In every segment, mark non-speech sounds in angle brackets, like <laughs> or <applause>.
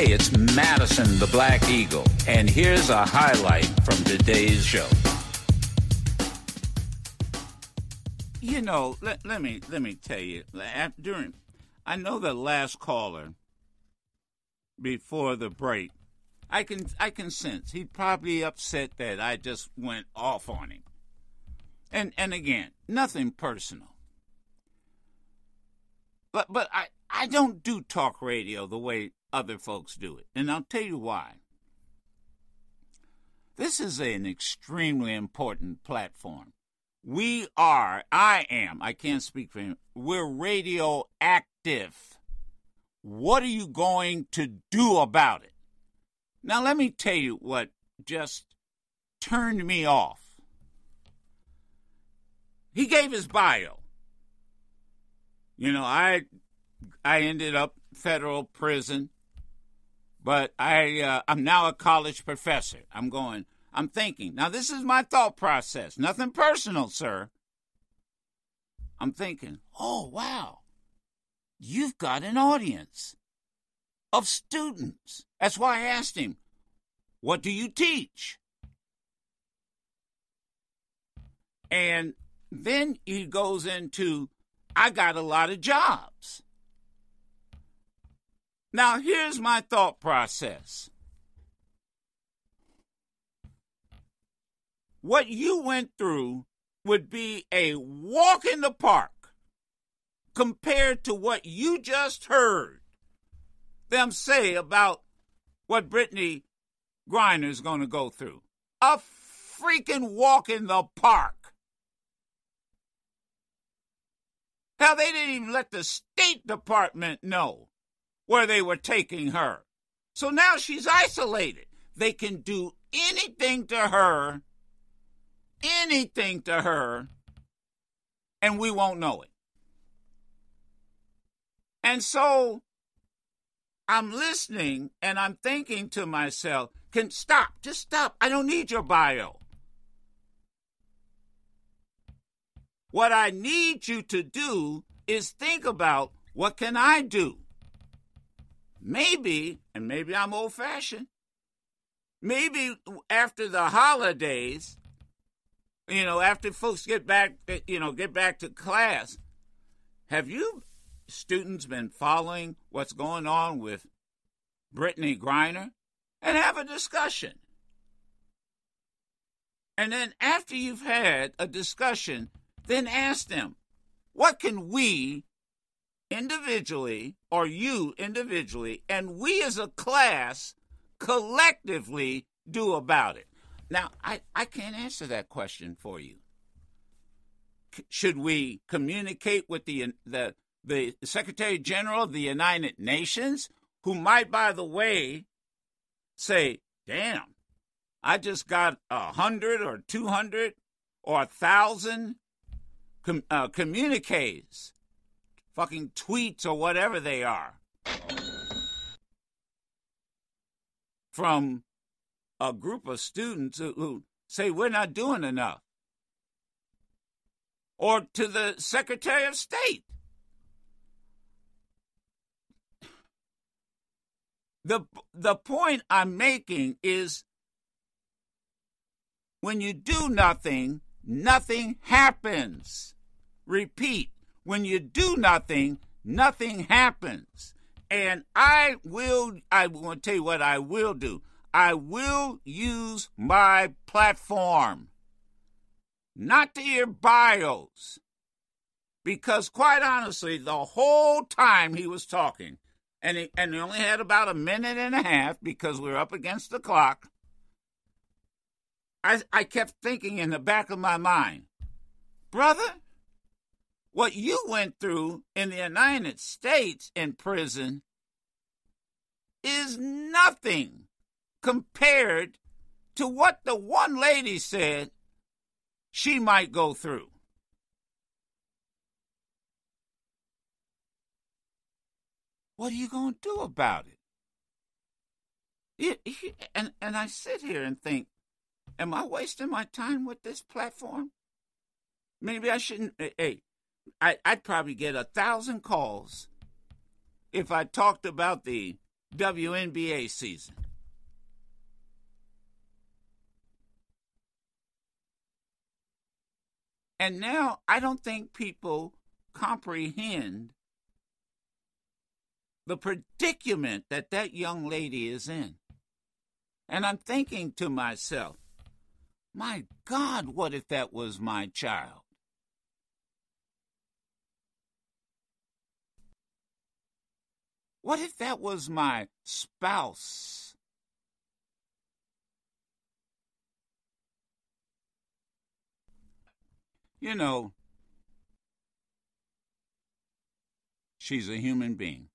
Hey, it's Madison the Black Eagle, and here's a highlight from today's show. You know, let, let me let me tell you. During, I know the last caller before the break, I can I can sense he'd probably upset that I just went off on him. And and again, nothing personal. But but I I don't do talk radio the way other folks do it. And I'll tell you why. This is an extremely important platform. We are, I am, I can't speak for him, we're radioactive. What are you going to do about it? Now, let me tell you what just turned me off. He gave his bio. You know, I I ended up federal prison, but I uh, I'm now a college professor. I'm going. I'm thinking. Now this is my thought process. Nothing personal, sir. I'm thinking. Oh wow, you've got an audience of students. That's why I asked him, "What do you teach?" And then he goes into, I got a lot of jobs. Now, here's my thought process. What you went through would be a walk in the park compared to what you just heard them say about what Brittney Griner is going to go through. A freaking walk in the park. Hell, they didn't even let the State Department know where they were taking her. So now she's isolated. They can do anything to her, anything to her, and we won't know it. And so I'm listening and I'm thinking to myself, can stop, just stop. I don't need your bio. What I need you to do is think about what can I do? Maybe, and maybe I'm old fashioned, maybe after the holidays, you know, after folks get back, eh, you know, get back to class, have you students been following what's going on with Brittney Griner? And have a discussion. And then after you've had a discussion, then ask them, what can we individually, or you individually, and we as a class collectively do about it? Now, I, I can't answer that question for you. should we communicate with the, the, the Secretary General of the United Nations, who might, by the way, say, damn, I just got a hundred or two hundred or a thousand com- uh, communiques, fucking tweets or whatever they are, from a group of students who, say we're not doing enough, or to the Secretary of State. The, the point I'm making is when you do nothing, nothing happens. Repeat, when you do nothing, nothing happens. And I will, I want to tell you what I will do. I will use my platform, not to hear bios. Because quite honestly, the whole time he was talking, and he, and he only had about a minute and a half because we are up against the clock, I, I kept thinking in the back of my mind, brother, what you went through in the United States in prison is nothing compared to what the one lady said she might go through. What are you going to do about it? and, and I sit here and think, Am I wasting my time with this platform? Maybe I shouldn't. Hey, I, I'd probably get a thousand calls if I talked about the WNBA season. And now I don't think people comprehend the predicament that that young lady is in. And I'm thinking to myself, my God, what if that was my child? What if that was my spouse? You know, she's a human being.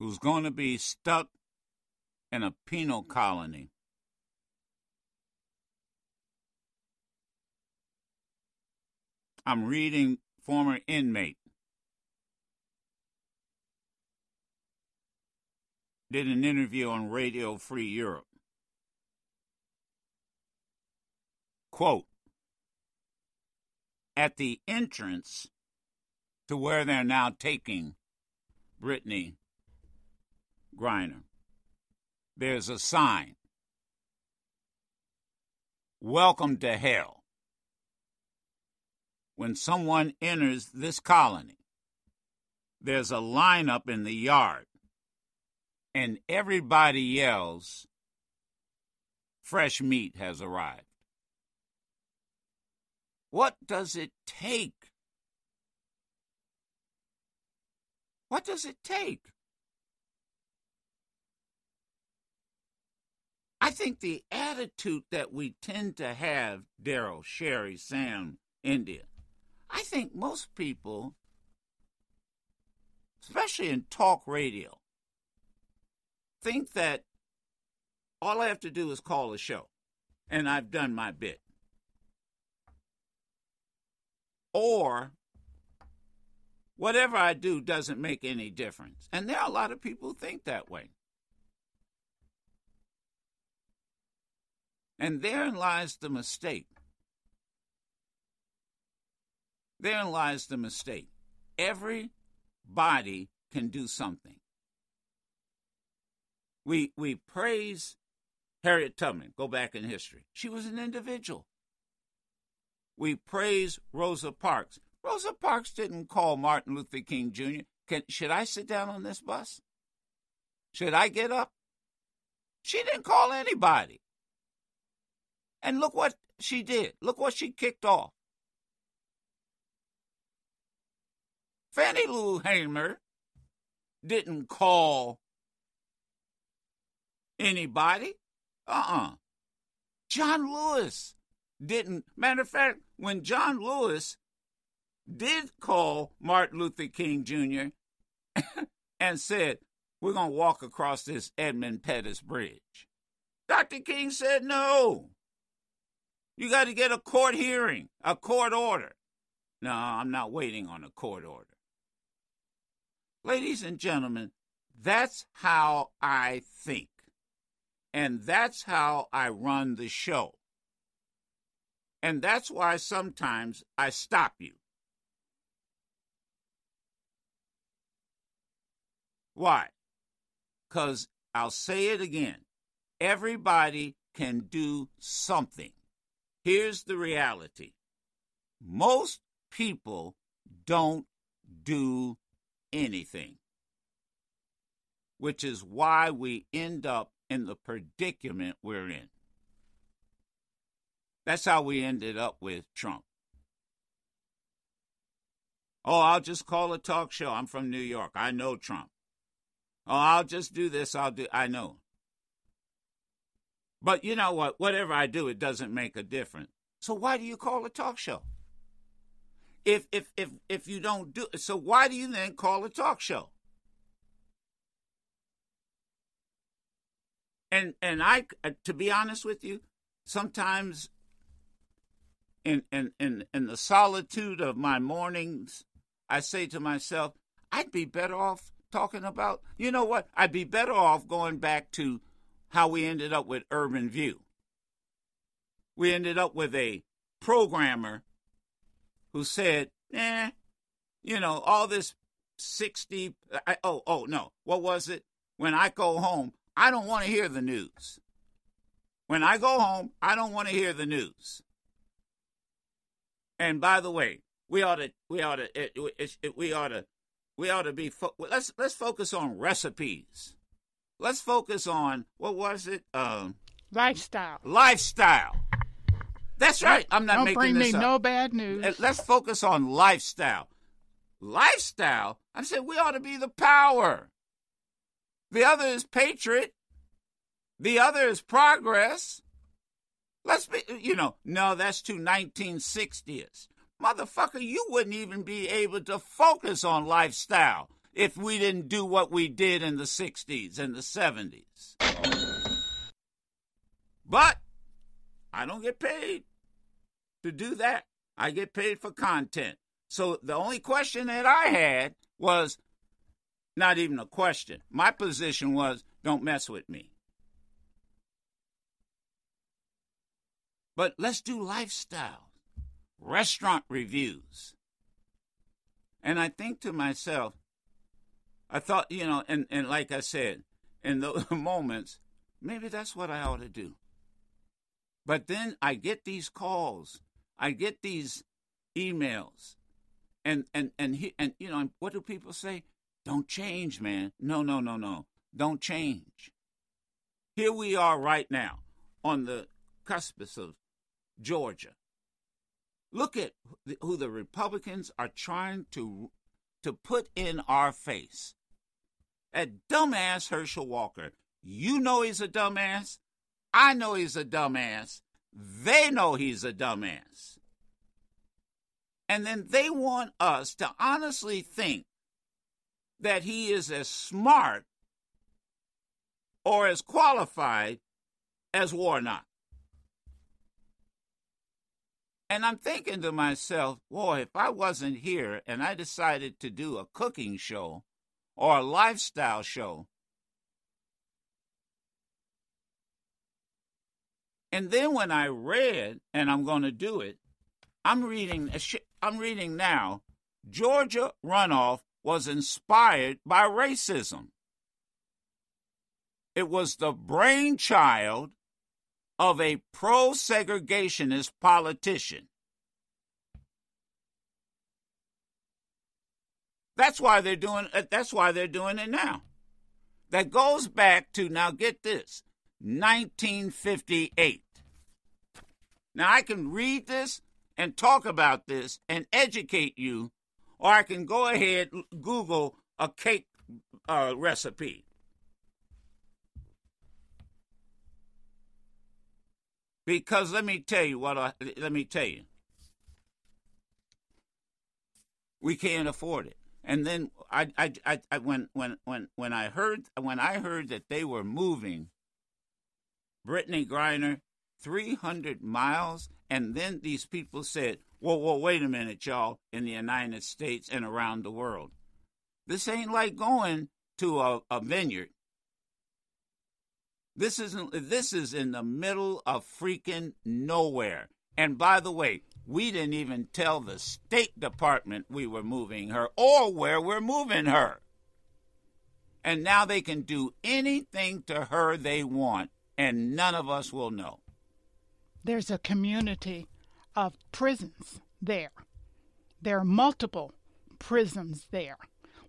Who's going to be stuck in a penal colony. I'm reading former inmate. Did an interview on Radio Free Europe. Quote At the entrance to where they're now taking Brittney Griner, there's a sign Welcome to Hell. When someone enters this colony, there's a lineup in the yard, and everybody yells, Fresh meat has arrived. What does it take? What does it take? I think the attitude that we tend to have, Daryl, Sherry, Sam, India, I think most people, especially in talk radio, think that all I have to do is call a show and I've done my bit. or whatever I do doesn't make any difference. And there are a lot of people who think that way. And therein lies the mistake. Therein lies the mistake. Everybody can do something. We we praise Harriet Tubman. Go back in history. She was an individual we praise Rosa Parks. Rosa Parks didn't call Martin Luther King Jr. Can, should I sit down on this bus? Should I get up? She didn't call anybody. And look what she did. Look what she kicked off. Fannie Lou Hamer didn't call anybody. Uh uh-uh. uh John Lewis didn't. Matter of fact, when John Lewis did call Martin Luther King Jr. <coughs> and said, We're going to walk across this Edmund Pettus Bridge, Dr. King said, No. You got to get a court hearing, a court order. No, I'm not waiting on a court order. Ladies and gentlemen, that's how I think. And that's how I run the show. And that's why sometimes I stop you. Why? Because I'll say it again everybody can do something. Here's the reality most people don't do anything, which is why we end up in the predicament we're in. That's how we ended up with Trump. Oh, I'll just call a talk show. I'm from New York. I know Trump. Oh, I'll just do this. I'll do. I know. But you know what? Whatever I do, it doesn't make a difference. So why do you call a talk show? If if if if you don't do so, why do you then call a talk show? And and I, uh, to be honest with you, sometimes in, in, in, in the solitude of my mornings, I say to myself, I'd be better off talking about, you know what? I'd be better off going back to how we ended up with Urban View. We ended up with a programmer who said, eh, you know, all this 60. I, oh, oh, no. What was it? When I go home, I don't want to hear the news. When I go home, I don't want to hear the news. And by the way, we ought to, we ought to, it, it, it, we ought to, we ought to be. Fo- let's let's focus on recipes. Let's focus on what was it? Um, lifestyle. Lifestyle. That's right. I'm not Don't making bring this me up. no bad news. Let's focus on lifestyle. Lifestyle. I said we ought to be the power. The other is patriot. The other is progress. Let's be, you know, no, that's too 1960s. Motherfucker, you wouldn't even be able to focus on lifestyle if we didn't do what we did in the 60s and the 70s. But I don't get paid to do that. I get paid for content. So the only question that I had was not even a question. My position was don't mess with me. But let's do lifestyle, restaurant reviews. And I think to myself, I thought, you know, and, and like I said, in those <laughs> moments, maybe that's what I ought to do. But then I get these calls, I get these emails, and and and he, and you know, what do people say? Don't change, man. No, no, no, no. Don't change. Here we are right now on the cusp of Georgia. Look at who the Republicans are trying to to put in our face. That dumbass Herschel Walker. You know he's a dumbass. I know he's a dumbass. They know he's a dumbass. And then they want us to honestly think that he is as smart or as qualified as Warnock. And I'm thinking to myself, boy, if I wasn't here and I decided to do a cooking show or a lifestyle show, and then when I read, and I'm going to do it, I'm reading. I'm reading now. Georgia runoff was inspired by racism. It was the brainchild of a pro segregationist politician. That's why they're doing uh, that's why they're doing it now. That goes back to now get this 1958. Now I can read this and talk about this and educate you or I can go ahead Google a cake uh, recipe. Because let me tell you what I, let me tell you. We can't afford it. And then I, I, I, when when when when I heard when I heard that they were moving Brittney Griner 300 miles and then these people said, "Whoa, whoa, wait a minute, y'all, in the United States and around the world. This ain't like going to a, a vineyard this isn't this is in the middle of freaking nowhere. And by the way, we didn't even tell the State Department we were moving her or where we're moving her. And now they can do anything to her they want, and none of us will know. There's a community of prisons there. There are multiple prisons there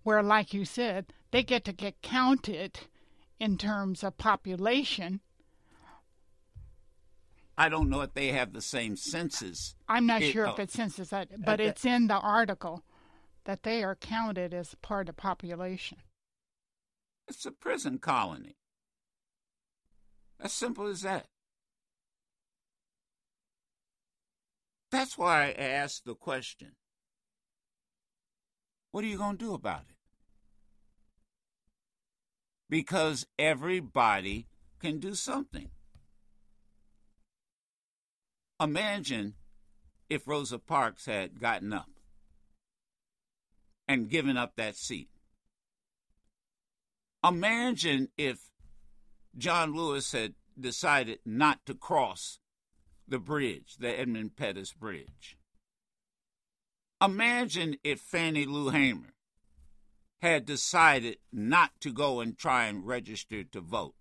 where, like you said, they get to get counted in terms of population. I don't know if they have the same census. I'm not It- sure oh. if it's census, I- but Uh, it's in the article that they are counted as part of population. It's a prison colony. As simple as that. That's why I asked the question what are you going to do about it? Because everybody can do something. Imagine if Rosa Parks had gotten up and given up that seat. Imagine if John Lewis had decided not to cross the bridge, the Edmund Pettus Bridge. Imagine if Fannie Lou Hamer had decided not to go and try and register to vote.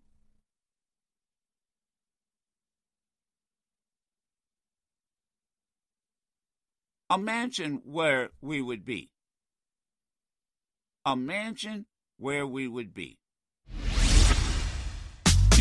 Imagine where we would be. Imagine where we would be.